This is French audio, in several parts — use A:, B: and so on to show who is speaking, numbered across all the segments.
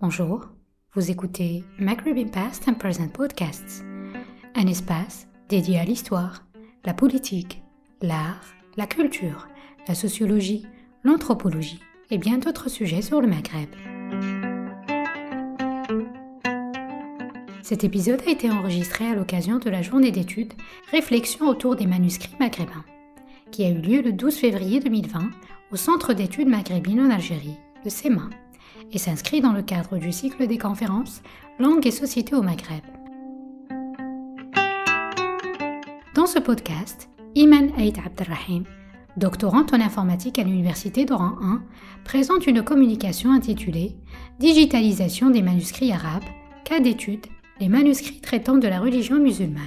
A: Bonjour, vous écoutez Maghreb Past and Present Podcasts, un espace dédié à l'histoire, la politique, l'art, la culture, la sociologie, l'anthropologie et bien d'autres sujets sur le Maghreb. Cet épisode a été enregistré à l'occasion de la journée d'études Réflexion autour des manuscrits maghrébins, qui a eu lieu le 12 février 2020 au Centre d'études maghrébines en Algérie, le CEMA, et s'inscrit dans le cadre du cycle des conférences Langue et société au Maghreb. Dans ce podcast, Iman Aït Abdelrahim, doctorante en informatique à l'Université d'Oran 1, présente une communication intitulée Digitalisation des manuscrits arabes, cas d'étude, les manuscrits traitant de la religion musulmane.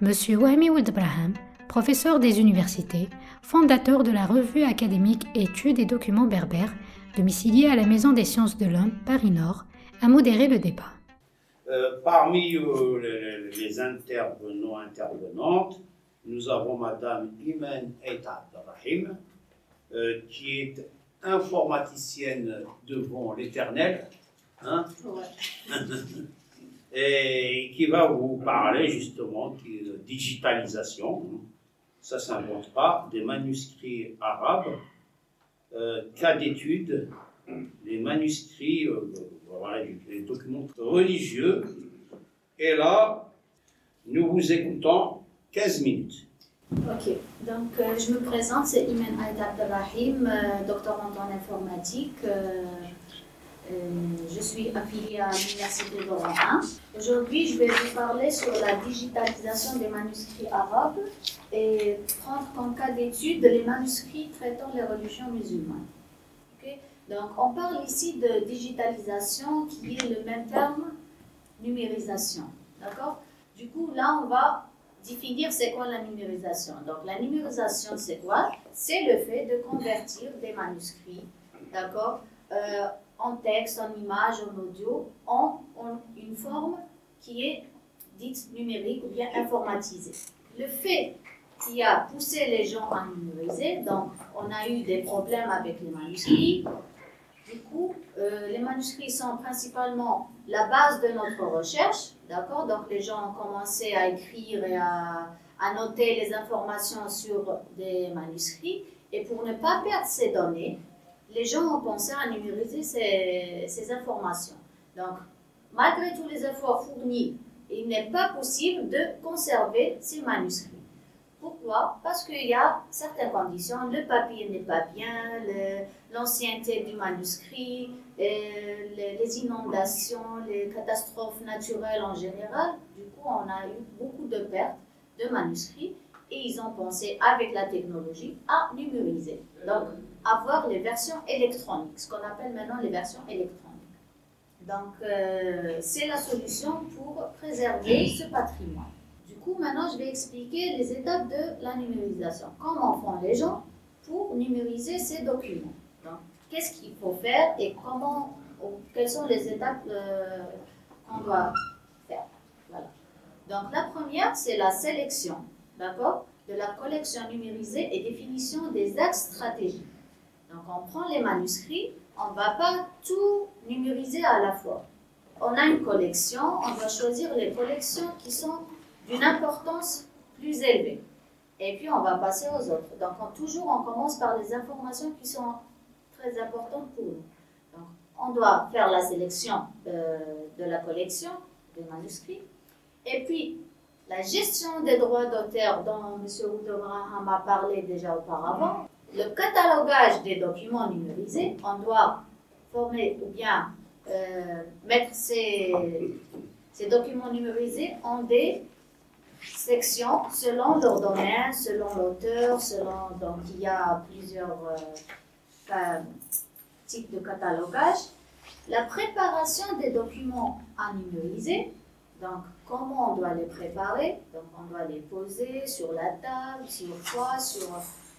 A: Monsieur Wahmi Braham, professeur des universités, fondateur de la revue académique Études et documents berbères, domicilié à la Maison des sciences de l'homme, Paris Nord, a modéré le débat.
B: Euh, parmi euh, les, les, intervenants, intervenantes, nous avons Madame Imen Eita Rahim, euh, qui est informaticienne devant l'Éternel, hein, et qui va vous parler justement de digitalisation. Ça ne s'invente pas, des manuscrits arabes euh, cas d'étude, les manuscrits, euh, voilà, les documents religieux. Et là, nous vous écoutons 15 minutes.
C: Ok, donc euh, je me présente, c'est Imen Aïd Abdelrahim, doctorante en informatique. Je suis affiliée à l'Université d'Oran Aujourd'hui, je vais vous parler sur la digitalisation des manuscrits arabes et prendre comme cas d'étude les manuscrits traitant les religions musulmanes. Donc, on parle ici de digitalisation qui est le même terme numérisation. D'accord? Du coup, là, on va définir c'est quoi la numérisation. Donc, la numérisation, c'est quoi? C'est le fait de convertir des manuscrits, d'accord? Euh, en texte, en image, en audio, en une forme qui est dite numérique ou bien informatisée. Le fait qui a poussé les gens à numériser. Donc, on a eu des problèmes avec les manuscrits. Du coup, euh, les manuscrits sont principalement la base de notre recherche, d'accord? Donc, les gens ont commencé à écrire et à, noter les informations sur des manuscrits. Et pour ne pas perdre ces données, les gens ont pensé à numériser ces, informations. Donc, malgré tous les efforts fournis, il n'est pas possible de conserver ces manuscrits. Pourquoi? Parce qu'il y a certaines conditions. Le papier n'est pas bien, l'ancienneté du manuscrit, les, inondations, les catastrophes naturelles en général. Du coup, on a eu beaucoup de pertes de manuscrits et ils ont pensé avec la technologie à numériser. Donc, avoir les versions électroniques, ce qu'on appelle maintenant les versions électroniques. Donc, euh, c'est la solution pour préserver ce patrimoine coup, maintenant, je vais expliquer les étapes de la numérisation. Comment font les gens pour numériser ces documents? Qu'est-ce qu'il faut faire et comment, quelles sont les étapes euh, qu'on doit faire? Voilà. Donc, la première, c'est la sélection, d'accord? De la collection numérisée et définition des axes stratégiques. Donc, on prend les manuscrits, on ne va pas tout numériser à la fois. On a une collection, on doit choisir les collections qui sont d'une importance plus élevée. Et puis, on va passer aux autres. Donc, toujours, on commence par les informations qui sont très importantes pour nous. Donc, on doit faire la sélection euh, de la collection des manuscrits. Et puis, la gestion des droits d'auteur dont M. Oudobraham a parlé déjà auparavant, le catalogage des documents numérisés, on doit former ou bien euh, mettre ces, ces documents numérisés en des sections selon leur domaine, selon l'auteur, selon. Donc, il y a plusieurs euh, types de catalogage. La préparation des documents à numériser. Donc, comment on doit les préparer Donc, on doit les poser sur la table, sur quoi Sur.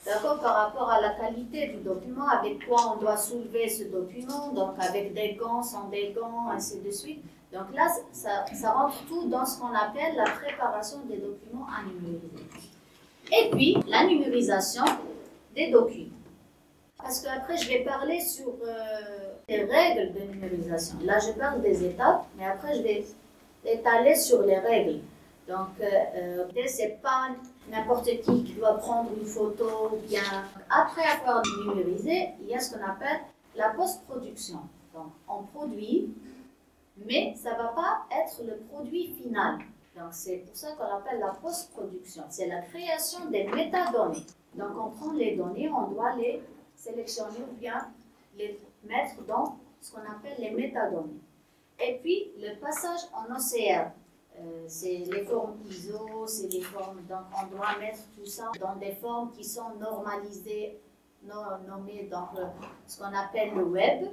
C: D'accord, par rapport à la qualité du document, avec quoi on doit soulever ce document, donc avec des gants, sans des gants, ainsi de suite. Donc là, ça, rentre tout dans ce qu'on appelle la préparation des documents à numériser. Et puis, la numérisation des documents. Parce qu'après, je vais parler sur euh, les règles de numérisation. Là, je parle des étapes, mais après, je vais étaler sur les règles. Donc, euh, euh, c'est pas n'importe qui qui doit prendre une photo bien. Après avoir numérisé, il y a ce qu'on appelle la post-production. Donc, on produit, mais ça va pas être le produit final. Donc, c'est pour ça qu'on appelle la post-production. C'est la création des métadonnées. Donc, on prend les données, on doit les sélectionner ou bien les mettre dans ce qu'on appelle les métadonnées. Et puis, le passage en OCR, euh, c'est les formes ISO, c'est les formes, donc on doit mettre tout ça dans des formes qui sont normalisées, nommées dans ce qu'on appelle le web,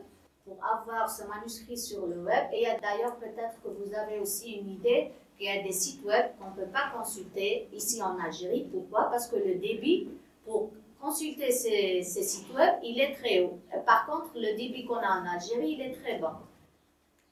C: pour avoir ce manuscrit sur le web. Et d'ailleurs, peut-être que vous avez aussi une idée qu'il y a des sites web qu'on ne peut pas consulter ici en Algérie. Pourquoi? Parce que le débit pour consulter ces, ces, sites web, il est très haut. Par contre, le débit qu'on a en Algérie, il est très bas.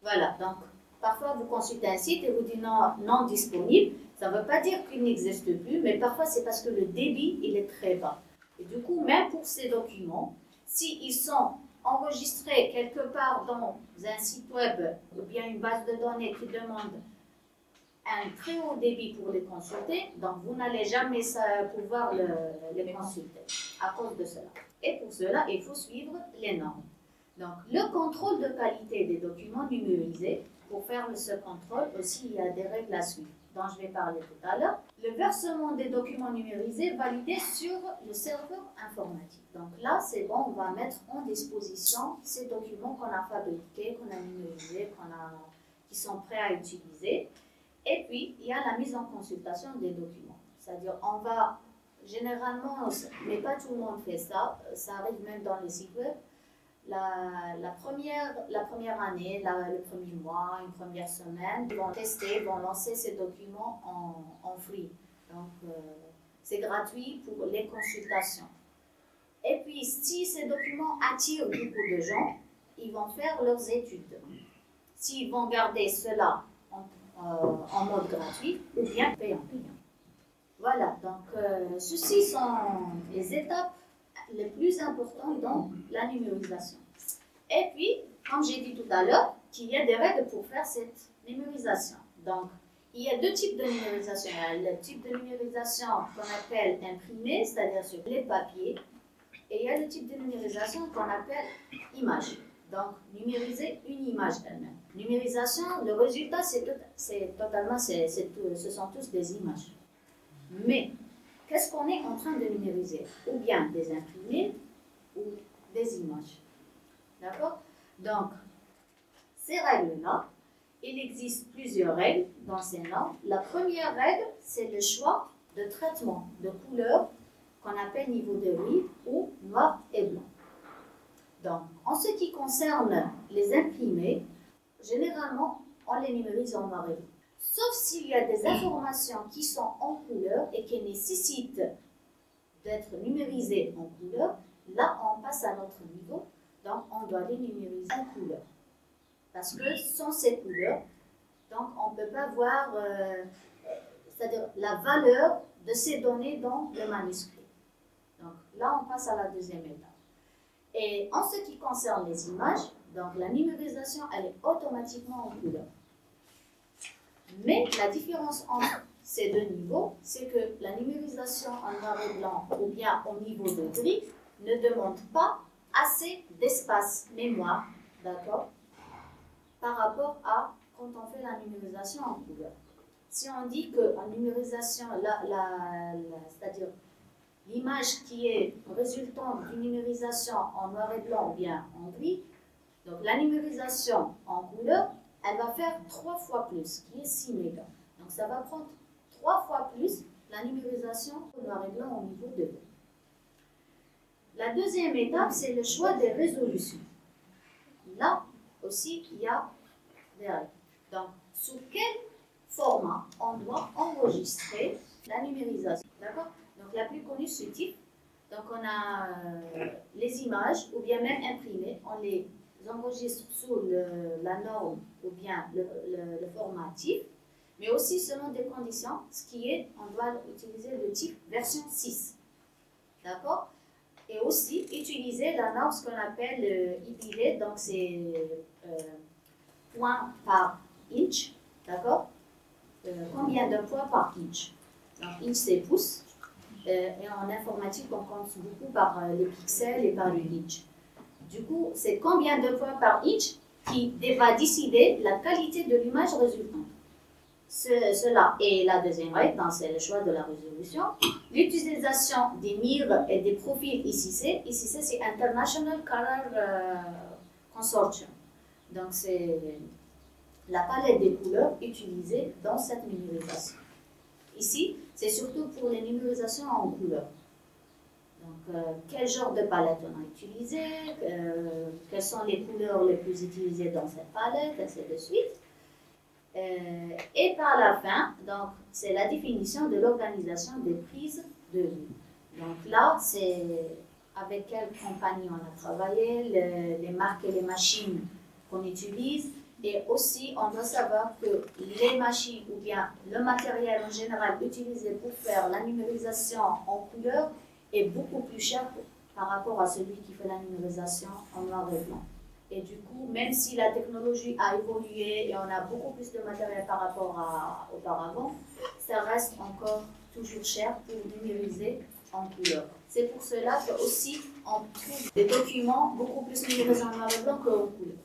C: Voilà, donc parfois vous consultez un site et vous dites non, non disponible. Ça ne veut pas dire qu'il n'existe plus, mais parfois c'est parce que le débit, il est très bas. Et du coup, même pour ces documents, s'ils sont enregistrés quelque part dans un site web ou bien une base de données qui demande un très haut débit pour les consulter, donc vous n'allez jamais pouvoir les consulter à cause de cela. Et pour cela, il faut suivre les normes. Donc, le contrôle de qualité des documents numérisés, pour faire ce contrôle aussi, il y a des règles à suivre dont je vais parler tout à l'heure. Le versement des documents numérisés validés sur le serveur informatique. Donc là, c'est bon, on va mettre en disposition ces documents qu'on a fabriqués, qu'on a numérisés, qu'on a, qui sont prêts à utiliser. Et puis, il y a la mise en consultation des documents. C'est-à-dire, on va généralement, mais pas tout le monde fait ça, ça arrive même dans les sites web, la, la, première, la première année, le premier mois, une première semaine, ils vont tester, vont lancer ces documents en, en free. Donc, euh, c'est gratuit pour les consultations. Et puis, si ces documents attirent beaucoup de gens, ils vont faire leurs études. S'ils vont garder cela en, euh, en mode gratuit ou bien payant. Voilà, donc euh, ceci sont les étapes les plus importantes dans la numérisation. Et puis, comme j'ai dit tout à l'heure, qu'il y a des règles pour faire cette numérisation. Donc, il y a deux types de numérisation. Il y a le type de numérisation qu'on appelle imprimé, c'est-à-dire sur les papiers, et il y a le type de numérisation qu'on appelle image. Donc, numériser une image elle-même. Numérisation, le résultat, c'est totalement, ce sont tous des images. Mais, qu'est-ce qu'on est en train de numériser? Ou bien des imprimés ou des images. D'accord? Donc, ces règles-là, il existe plusieurs règles dans ces normes. La première règle, c'est le choix de traitement de couleur qu'on appelle niveau de gris ou noir et blanc. Donc, en ce qui concerne les imprimés, généralement, on les numérise en noir et blanc. Sauf s'il y a des informations qui sont en couleur et qui nécessitent d'être numérisées en couleur, là, on passe à notre niveau, donc on doit les numériser en couleur. Parce que sans ces couleurs, donc on ne peut pas voir, euh, c'est-à-dire la valeur de ces données dans le manuscrit. Donc là, on passe à la deuxième étape. Et en ce qui concerne les images, donc la numérisation, elle est automatiquement en couleur. Mais la différence entre ces deux niveaux, c'est que la numérisation en noir et blanc ou bien au niveau de gris ne demande pas assez d'espace mémoire, d'accord, par rapport à quand on fait la numérisation en couleur. Si on dit que numérisation, la, la, c'est-à-dire l'image qui est résultante d'une numérisation en noir et blanc ou bien en gris, donc la numérisation en couleur, elle va faire trois fois plus, qui est 6 mégas. Donc ça va prendre trois fois plus la numérisation en noir et blanc au niveau de La deuxième étape, c'est le choix des résolutions. Là aussi, il y a des règles. Donc, sous quel format on doit enregistrer la numérisation D'accord? Donc, la plus connue, ce type. Donc, on a euh, les images, ou bien même imprimées, on les enregistre sous la norme ou bien le, le, format TIFF. mais aussi selon des conditions, ce qui est, on doit utiliser le type version 6. D'accord? Et aussi utiliser la norme, ce qu'on appelle le donc c'est euh, point par inch, d'accord? Euh, Combien de points par inch? Donc inch c'est pouce, euh, et en informatique on compte beaucoup par les pixels et par les inch. Du coup, c'est combien de points par inch qui va décider la qualité de l'image résultante? Cela. Et la deuxième règle, c'est le choix de la résolution. L'utilisation des mires et des profils ICC. ICC, c'est International Color euh, Consortium. Donc, c'est la palette des couleurs utilisée dans cette numérisation. Ici, c'est surtout pour les numérisations en couleurs. Donc, euh, quel genre de palette on a utilisé, euh, quelles sont les couleurs les plus utilisées dans cette palette, ainsi de suite. Euh, et par la fin, donc, c'est la définition de l'organisation des prises de vue. Donc là, c'est avec quelle compagnie on a travaillé, les marques et les machines qu'on utilise. Et aussi, on doit savoir que les machines ou bien le matériel en général utilisé pour faire la numérisation en couleur est beaucoup plus cher par rapport à celui qui fait la numérisation en noir et blanc. Et du coup, même si la technologie a évolué et on a beaucoup plus de matériel par rapport à auparavant, ça reste encore toujours cher pour numériser en couleur. C'est pour cela que aussi on trouve des documents beaucoup plus numérisés en noir et blanc qu'en couleur.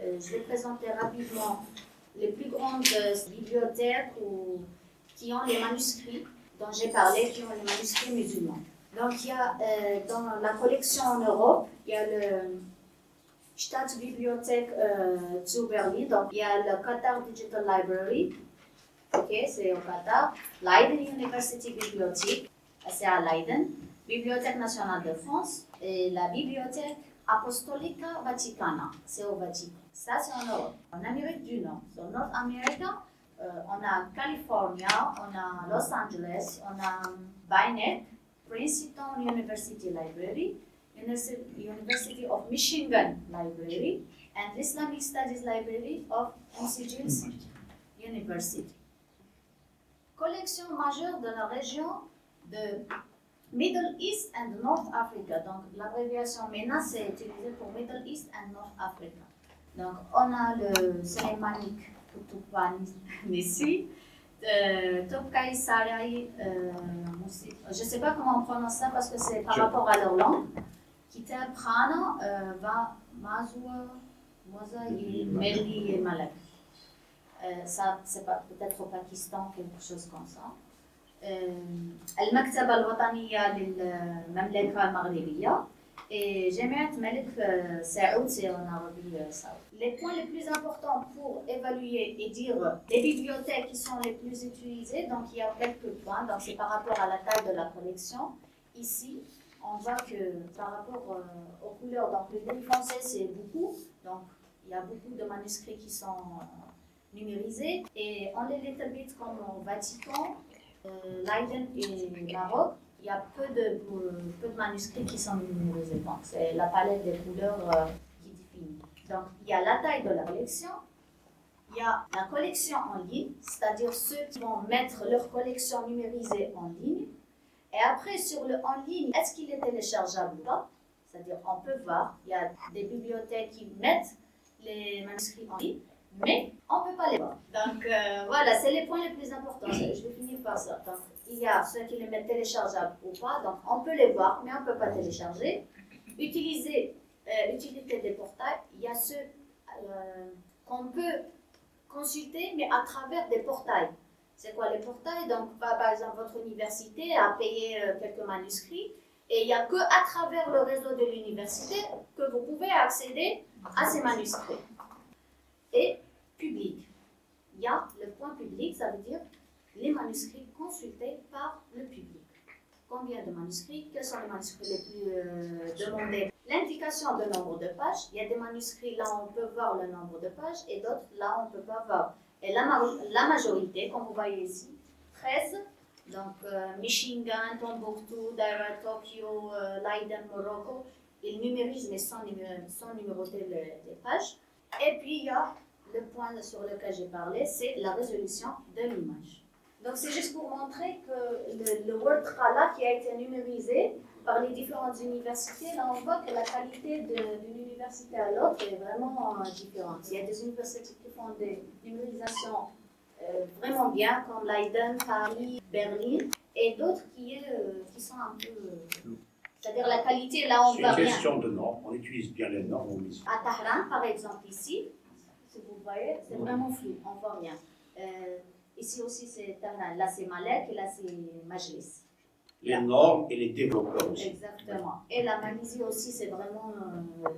C: Euh, je vais présenter rapidement les plus grandes bibliothèques qui ont les manuscrits dont j'ai parlé, qui ont les manuscrits musulmans. Donc il y a euh, dans la collection en Europe, il y a le Staatsbibliothek euh, zu Berlin. Donc, il y a le Qatar Digital Library. Ok, c'est au Qatar. Leiden University Bibliothèque, c'est à Leiden. Bibliothèque nationale de France. Et la Bibliothèque Apostolica Vaticana, c'est au Vatican. Ça, c'est en Europe. En Amérique du Nord, en North America, euh, on a California, on a Los Angeles, on a Bynett, Princeton University Library. University of Michigan Library and Islamic Studies Library of MCG's University. Collection majeure de la région de Middle East and North Africa. Donc l'abréviation MENA c'est utilisé pour Middle East and North Africa. Donc on a le Suleymanic Nissi, Topkai Sarai, euh, je ne sais pas comment on prononce ça parce que c'est par rapport à leur langue. كتاب خانة Mazwa, Mozaï, Merli et Malak. Ça, c'est peut-être au Pakistan, quelque chose comme ça. المكتبة الوطنية للمملكة المغربية et Jamiat Malik Saoud, c'est en Arabie Saoudite. Euh, les points les plus importants pour évaluer et dire les bibliothèques qui sont les plus utilisées, donc il y a quelques points, donc c'est par rapport à la taille de la collection. Ici, on voit que par rapport euh, aux couleurs, donc le gris français c'est beaucoup, donc il y a beaucoup de manuscrits qui sont numérisés. Et on les établit comme au Vatican, euh, Leiden et Maroc il y a peu de, peu de manuscrits qui sont numérisés. Donc c'est la palette des couleurs qui définit. Donc il y a la taille de la collection, il y a la collection en ligne, c'est-à-dire ceux qui vont mettre leur collection numérisée en ligne. Et après, sur le en ligne, est-ce qu'il est téléchargeable ou pas? C'est-à-dire, on peut voir, il y a des bibliothèques qui mettent les manuscrits en ligne, mais on ne peut pas les voir. Donc euh, voilà, c'est les points les plus importants. Je vais finir par ça. Il y a ceux qui les mettent téléchargeables ou pas, donc on peut les voir, mais on ne peut pas télécharger. Utiliser, euh, des portails, il y a ceux euh, qu'on peut consulter, mais à travers des portails. C'est quoi les portails? Donc, par exemple, votre université a payé euh, quelques manuscrits et il n'y a que à travers le réseau de l'université que vous pouvez accéder à ces manuscrits. Et public. Il y a le point public, ça veut dire les manuscrits consultés par le public. Combien de manuscrits? Quels sont les manuscrits les plus euh, demandés? L'indication de nombre de pages. Il y a des manuscrits là où on peut voir le nombre de pages et d'autres là où on ne peut pas voir. Et la, majorité, comme vous voyez ici, 13, donc euh, Michigan, Tombouctou, Daira, Tokyo, euh, Leiden, Morocco, ils numérisent mais sans, numéroter les, pages. Et puis il y a le point sur lequel j'ai parlé, c'est la résolution de l'image. Donc c'est juste pour montrer que le, le Word Trala qui a été numérisé par les différentes universités, là on voit que la qualité d'une université à l'autre est vraiment euh, différente. Il y a des universités qui font des numérisations euh, vraiment bien, comme Leiden, Paris, Berlin, et d'autres qui, euh, qui sont un peu... C'est-à-dire la qualité, là on voit
B: C'est une
C: bien.
B: question de normes, on utilise bien les normes. on
C: À Tahran, par exemple, ici, si vous voyez, c'est vraiment flou, on voit rien. Ici aussi, c'est. Là, c'est Malek et là, c'est Majlis.
B: Les normes et les développeurs aussi.
C: Exactement. Et la Malaisie aussi, c'est vraiment. euh,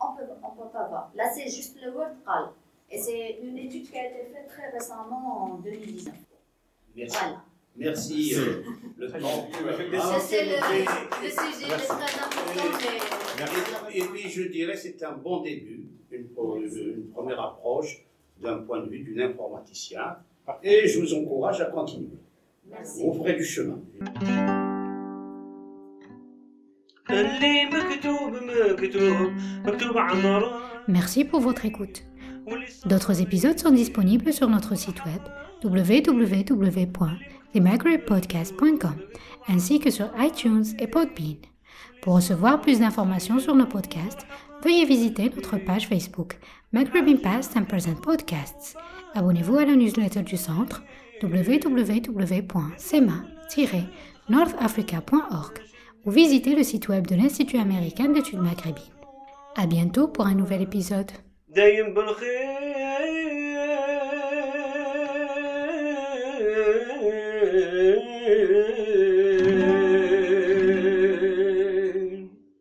C: on ne peut, on peut pas voir. Là, c'est juste le World Qal. Et c'est une étude qui a été faite très récemment en 2019.
B: Merci.
C: Voilà.
B: Merci. euh, le temps.
C: Ça, c'est le, le sujet est très important, mais.
B: Et puis je dirais c'est un bon début, une, une première approche d'un point de vue d'une informaticien. Et je vous encourage à continuer.
C: Merci.
B: Ouvrez du chemin.
A: Merci pour votre écoute. D'autres épisodes sont disponibles sur notre site web www.themaghribpodcast.com ainsi que sur iTunes et Podbean. Pour recevoir plus d'informations sur nos podcasts, veuillez visiter notre page Facebook Maghrebin Past and Present Podcasts. Abonnez-vous à la newsletter du centre www.sema-northafrica.org ou visitez le site web de l'Institut américain d'études maghrébines. À bientôt pour un nouvel épisode.